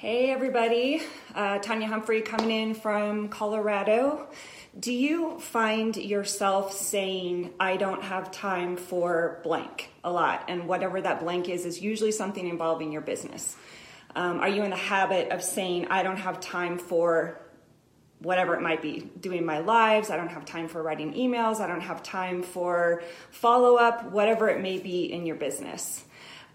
Hey, everybody. Uh, Tanya Humphrey coming in from Colorado. Do you find yourself saying, I don't have time for blank a lot? And whatever that blank is, is usually something involving your business. Um, are you in the habit of saying, I don't have time for whatever it might be, doing my lives, I don't have time for writing emails, I don't have time for follow up, whatever it may be in your business?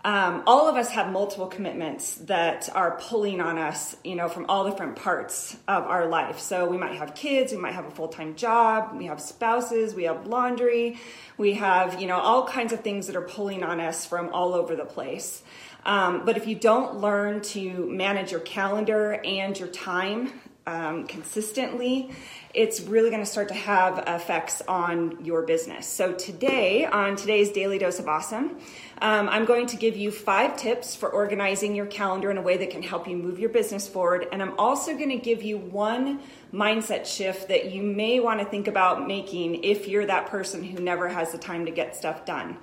Um, all of us have multiple commitments that are pulling on us, you know, from all different parts of our life. So we might have kids, we might have a full time job, we have spouses, we have laundry, we have, you know, all kinds of things that are pulling on us from all over the place. Um, but if you don't learn to manage your calendar and your time um, consistently, it's really going to start to have effects on your business. So, today, on today's Daily Dose of Awesome, um, I'm going to give you five tips for organizing your calendar in a way that can help you move your business forward. And I'm also going to give you one mindset shift that you may want to think about making if you're that person who never has the time to get stuff done.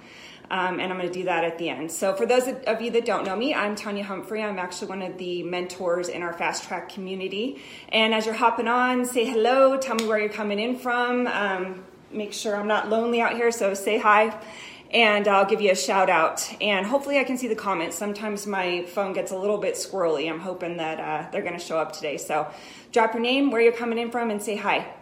Um, and I'm going to do that at the end. So, for those of you that don't know me, I'm Tanya Humphrey. I'm actually one of the mentors in our fast track community. And as you're hopping on, say hello, tell me where you're coming in from. Um, make sure I'm not lonely out here, so say hi. And I'll give you a shout out. And hopefully, I can see the comments. Sometimes my phone gets a little bit squirrely. I'm hoping that uh, they're going to show up today. So, drop your name, where you're coming in from, and say hi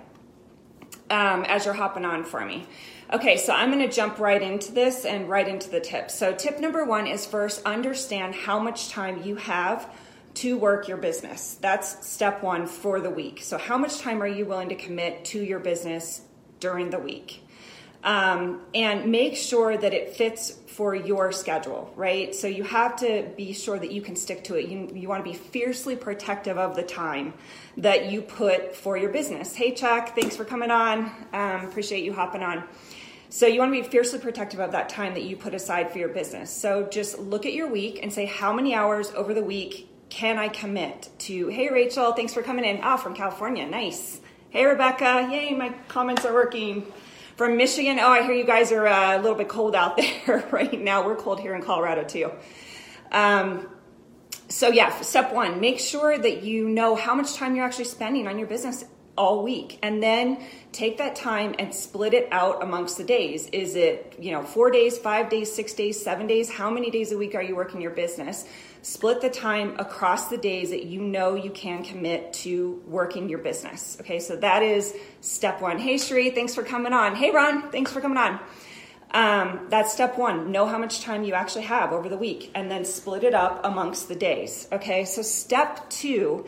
um, as you're hopping on for me. Okay, so I'm going to jump right into this and right into the tips. So, tip number one is first understand how much time you have to work your business. That's step one for the week. So, how much time are you willing to commit to your business during the week? Um, and make sure that it fits for your schedule, right? So you have to be sure that you can stick to it. You, you want to be fiercely protective of the time that you put for your business. Hey, Chuck, thanks for coming on. Um, appreciate you hopping on. So you want to be fiercely protective of that time that you put aside for your business. So just look at your week and say, how many hours over the week can I commit to? Hey, Rachel, thanks for coming in. Ah, from California. Nice. Hey, Rebecca. Yay, my comments are working. From Michigan. Oh, I hear you guys are uh, a little bit cold out there right now. We're cold here in Colorado too. Um, so yeah, step one, make sure that you know how much time you're actually spending on your business all week. And then take that time and split it out amongst the days. Is it you know four days five days six days seven days? How many days a week are you working your business? Split the time across the days that you know you can commit to working your business. Okay so that is step one. Hey Sri, thanks for coming on. Hey ron thanks for coming on. Um, that's step one. Know how much time you actually have over the week and then split it up amongst the days. Okay so step two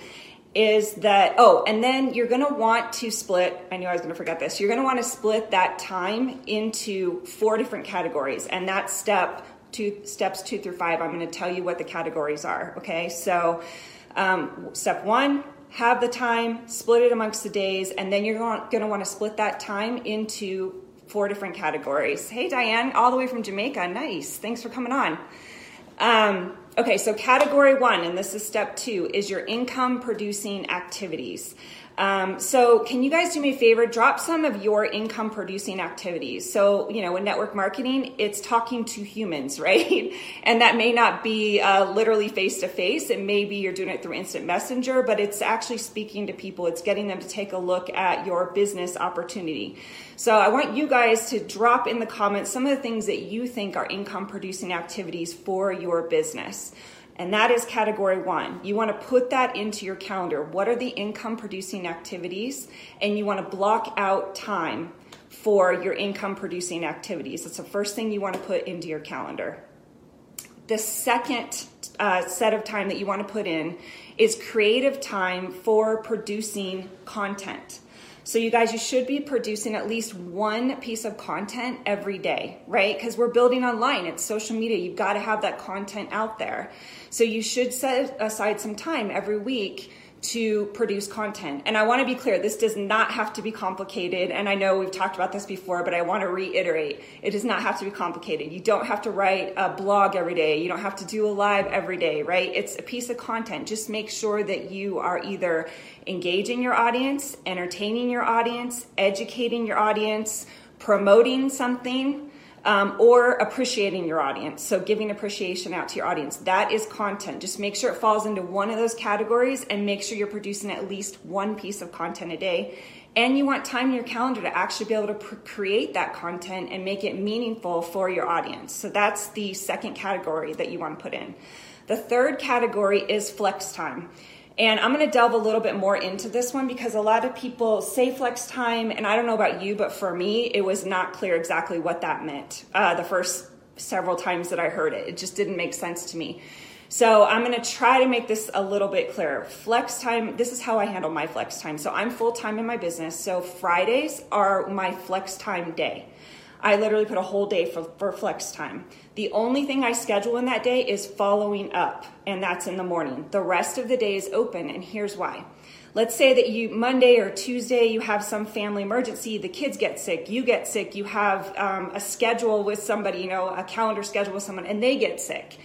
is that oh and then you're going to want to split i knew i was going to forget this you're going to want to split that time into four different categories and that step two steps two through five i'm going to tell you what the categories are okay? So um, step one have the time split it amongst the days and then you're going to want to split that time into four different categories. Hey diane all the way from jamaica nice thanks for coming on. Um, Okay, so category one, and this is step two, is your income producing activities. Um, so, can you guys do me a favor? Drop some of your income producing activities. So, you know, in network marketing, it's talking to humans, right? and that may not be uh, literally face to face. It may be you're doing it through instant messenger, but it's actually speaking to people. It's getting them to take a look at your business opportunity. So, I want you guys to drop in the comments some of the things that you think are income producing activities for your business. And that is category one. You want to put that into your calendar. What are the income producing activities? And you want to block out time for your income producing activities. That's the first thing you want to put into your calendar. The second uh, set of time that you want to put in is creative time for producing content. So, you guys, you should be producing at least one piece of content every day, right? Because we're building online, it's social media. You've got to have that content out there. So, you should set aside some time every week to produce content. And I want to be clear, this does not have to be complicated. And I know we've talked about this before, but I want to reiterate it does not have to be complicated. You don't have to write a blog every day, you don't have to do a live every day, right? It's a piece of content. Just make sure that you are either engaging your audience, entertaining your audience, educating your audience, promoting something Um, or appreciating your audience. So, giving appreciation out to your audience. That is content. Just make sure it falls into one of those categories and make sure you're producing at least one piece of content a day. And you want time in your calendar to actually be able to pr- create that content and make it meaningful for your audience. So, that's the second category that you want to put in. The third category is flex time. And I'm going to delve a little bit more into this one because a lot of people say flex time, and I don't know about you, but for me, it was not clear exactly what that meant uh, the first several times that I heard it. It just didn't make sense to me. So I'm going to try to make this a little bit clearer. Flex time, this is how I handle my flex time. So I'm full time in my business. So Fridays are my flex time day. I literally put a whole day for, for flex time. The only thing I schedule in that day is following up, and that's in the morning. The rest of the day is open, and here's why. Let's say that you Monday or Tuesday you have some family emergency, the kids get sick, you get sick, you have um, a schedule with somebody, you know, a calendar schedule with someone, and they get sick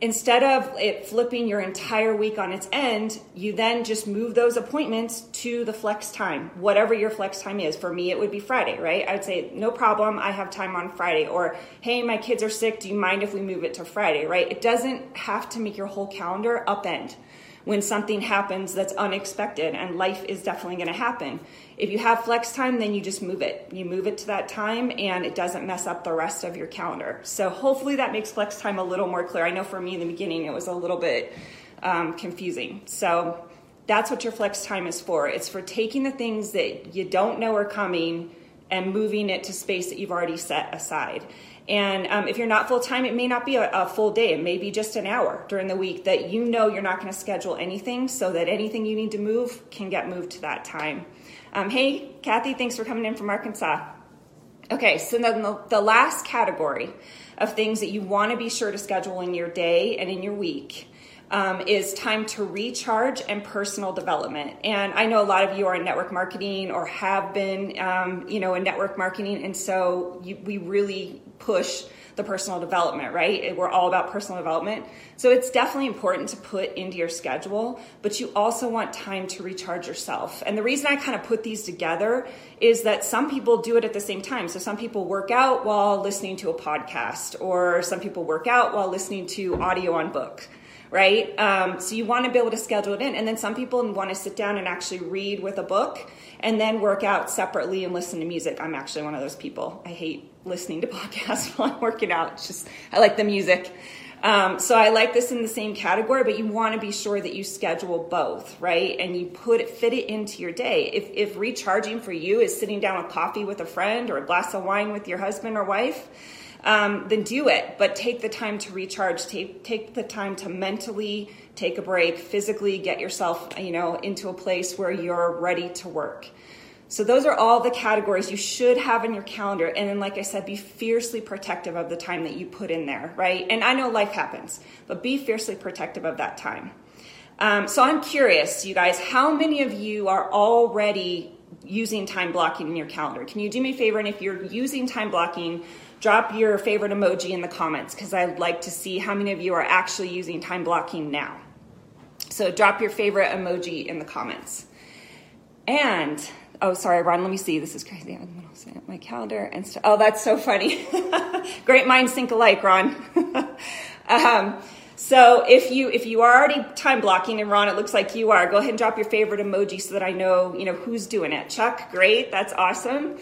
instead of it flipping your entire week on its end, you then just move those appointments to the flex time, whatever your flex time is. For me, it would be Friday, right? I'd say, no problem, I have time on Friday. Or, hey, my kids are sick, do you mind if we move it to Friday, right? It doesn't have to make your whole calendar upend when something happens that's unexpected, and life is definitely going to happen. If you have flex time, then you just move it. You move it to that time, and it doesn't mess up the rest of your calendar. So hopefully that makes flex time a little more clear. I know for me in the beginning it was a little bit um, confusing. So that's what your flex time is for. It's for taking the things that you don't know are coming and moving it to space that you've already set aside. And um, if you're not full time, it may not be a, a, full day. It may be just an hour during the week that you know you're not going to schedule anything so that anything you need to move can get moved to that time. Um, hey, Kathy, thanks for coming in from Arkansas. Okay, so then the, the last category of things that you want to be sure to schedule in your day and in your week um, is time to recharge and personal development. And I know a lot of you are in network marketing or have been, um, you know, in network marketing, and so you, we really push the personal development, right? We're all about personal development. So it's definitely important to put into your schedule, but you also want time to recharge yourself. And the reason I kind of put these together is that some people do it at the same time. So some people work out while listening to a podcast, or some people work out while listening to audio on book right? Um, so you want to be able to schedule it in. And then some people want to sit down and actually read with a book and then work out separately and listen to music. I'm actually one of those people. I hate listening to podcasts while I'm working out. It's just, I like the music. Um, so I like this in the same category, but you want to be sure that you schedule both, right? And you put it, fit it into your day. If, if recharging for you is sitting down with coffee with a friend or a glass of wine with your husband or wife, um, then do it. But take the time to recharge. Take take the time to mentally take a break, physically get yourself, you know, into a place where you're ready to work. So those are all the categories you should have in your calendar. And then, like I said, be fiercely protective of the time that you put in there, right? And I know life happens, but be fiercely protective of that time. Um, so I'm curious, you guys, how many of you are already using time blocking in your calendar? Can you do me a favor? And if you're using time blocking, drop your favorite emoji in the comments because I'd like to see how many of you are actually using time blocking now. So drop your favorite emoji in the comments. And oh, sorry, Ron, let me see. This is crazy. I'm going to set up my calendar and st- oh, that's so funny. Great minds think alike, Ron. um, so if you if you are already time blocking and Ron, it looks like you are. Go ahead and drop your favorite emoji so that I know you know who's doing it. Chuck, great, that's awesome.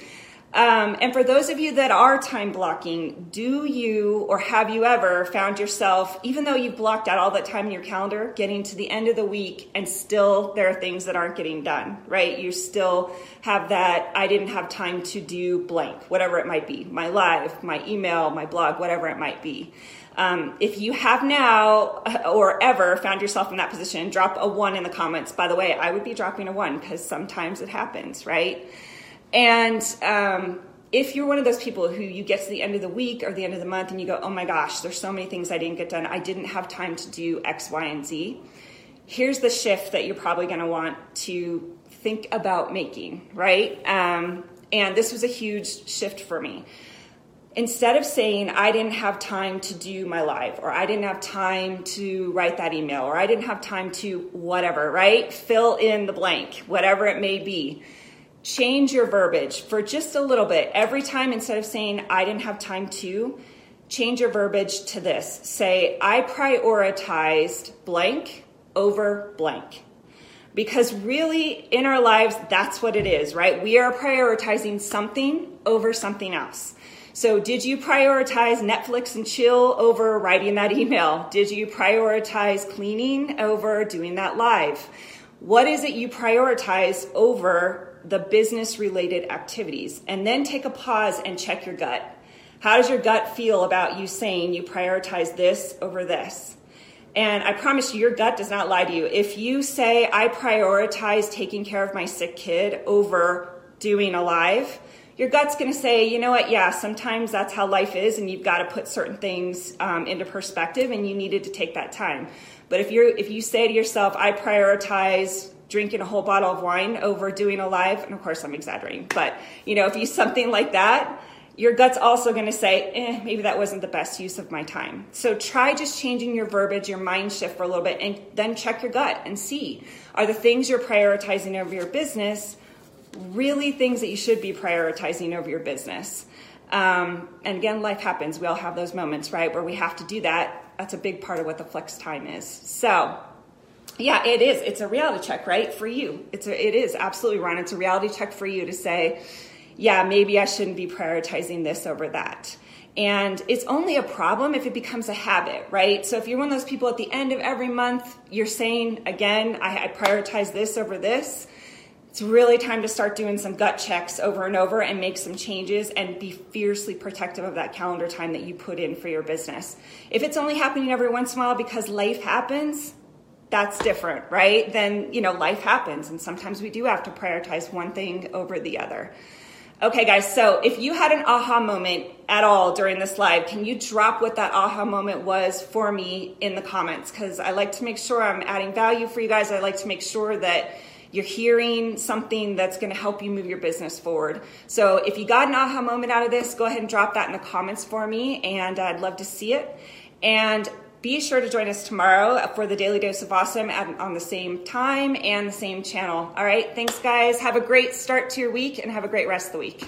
Um, and for those of you that are time blocking, do you or have you ever found yourself, even though you've blocked out all that time in your calendar, getting to the end of the week and still there are things that aren't getting done, right? You still have that, I didn't have time to do blank, whatever it might be, my live, my email, my blog, whatever it might be. Um, if you have now or ever found yourself in that position, drop a one in the comments. By the way, I would be dropping a one because sometimes it happens, right? And um, if you're one of those people who you get to the end of the week or the end of the month and you go, oh my gosh, there's so many things I didn't get done. I didn't have time to do X, Y, and Z. Here's the shift that you're probably going to want to think about making, right? Um, and this was a huge shift for me. Instead of saying, I didn't have time to do my live, or I didn't have time to write that email, or I didn't have time to whatever, right? Fill in the blank, whatever it may be change your verbiage for just a little bit. Every time, instead of saying, I didn't have time to, change your verbiage to this. Say, I prioritized blank over blank. Because really, in our lives, that's what it is, right? We are prioritizing something over something else. So, did you prioritize Netflix and chill over writing that email? Did you prioritize cleaning over doing that live? What is it you prioritize over the business related activities? And then take a pause and check your gut. How does your gut feel about you saying you prioritize this over this? And I promise you, your gut does not lie to you. If you say, I prioritize taking care of my sick kid over doing a live, your gut's going to say, you know what, yeah, sometimes that's how life is, and you've got to put certain things um, into perspective, and you needed to take that time. But if you're if you say to yourself, I prioritize drinking a whole bottle of wine over doing a live, and of course I'm exaggerating, but you know, if you something like that, your gut's also going to say, eh, maybe that wasn't the best use of my time. So try just changing your verbiage, your mind shift for a little bit, and then check your gut and see are the things you're prioritizing over your business really things that you should be prioritizing over your business. Um, and again, life happens. We all have those moments, right, where we have to do that. That's a big part of what the flex time is. So, yeah, it is. It's a reality check, right, for you. It's a, it is absolutely, Ron. It's a reality check for you to say, yeah, maybe I shouldn't be prioritizing this over that. And it's only a problem if it becomes a habit, right? So if you're one of those people at the end of every month, you're saying, again, I, I prioritize this over this, it's really time to start doing some gut checks over and over and make some changes and be fiercely protective of that calendar time that you put in for your business. If it's only happening every once in a while because life happens, that's different, right? Then, you know, life happens and sometimes we do have to prioritize one thing over the other. Okay, guys, so if you had an aha moment at all during this live, can you drop what that aha moment was for me in the comments? Because I like to make sure I'm adding value for you guys. I like to make sure that you're hearing something that's going to help you move your business forward. So if you got an aha moment out of this, go ahead and drop that in the comments for me, and I'd love to see it. And be sure to join us tomorrow for the Daily Dose of Awesome at, on the same time and the same channel. All right, thanks, guys. Have a great start to your week and have a great rest of the week.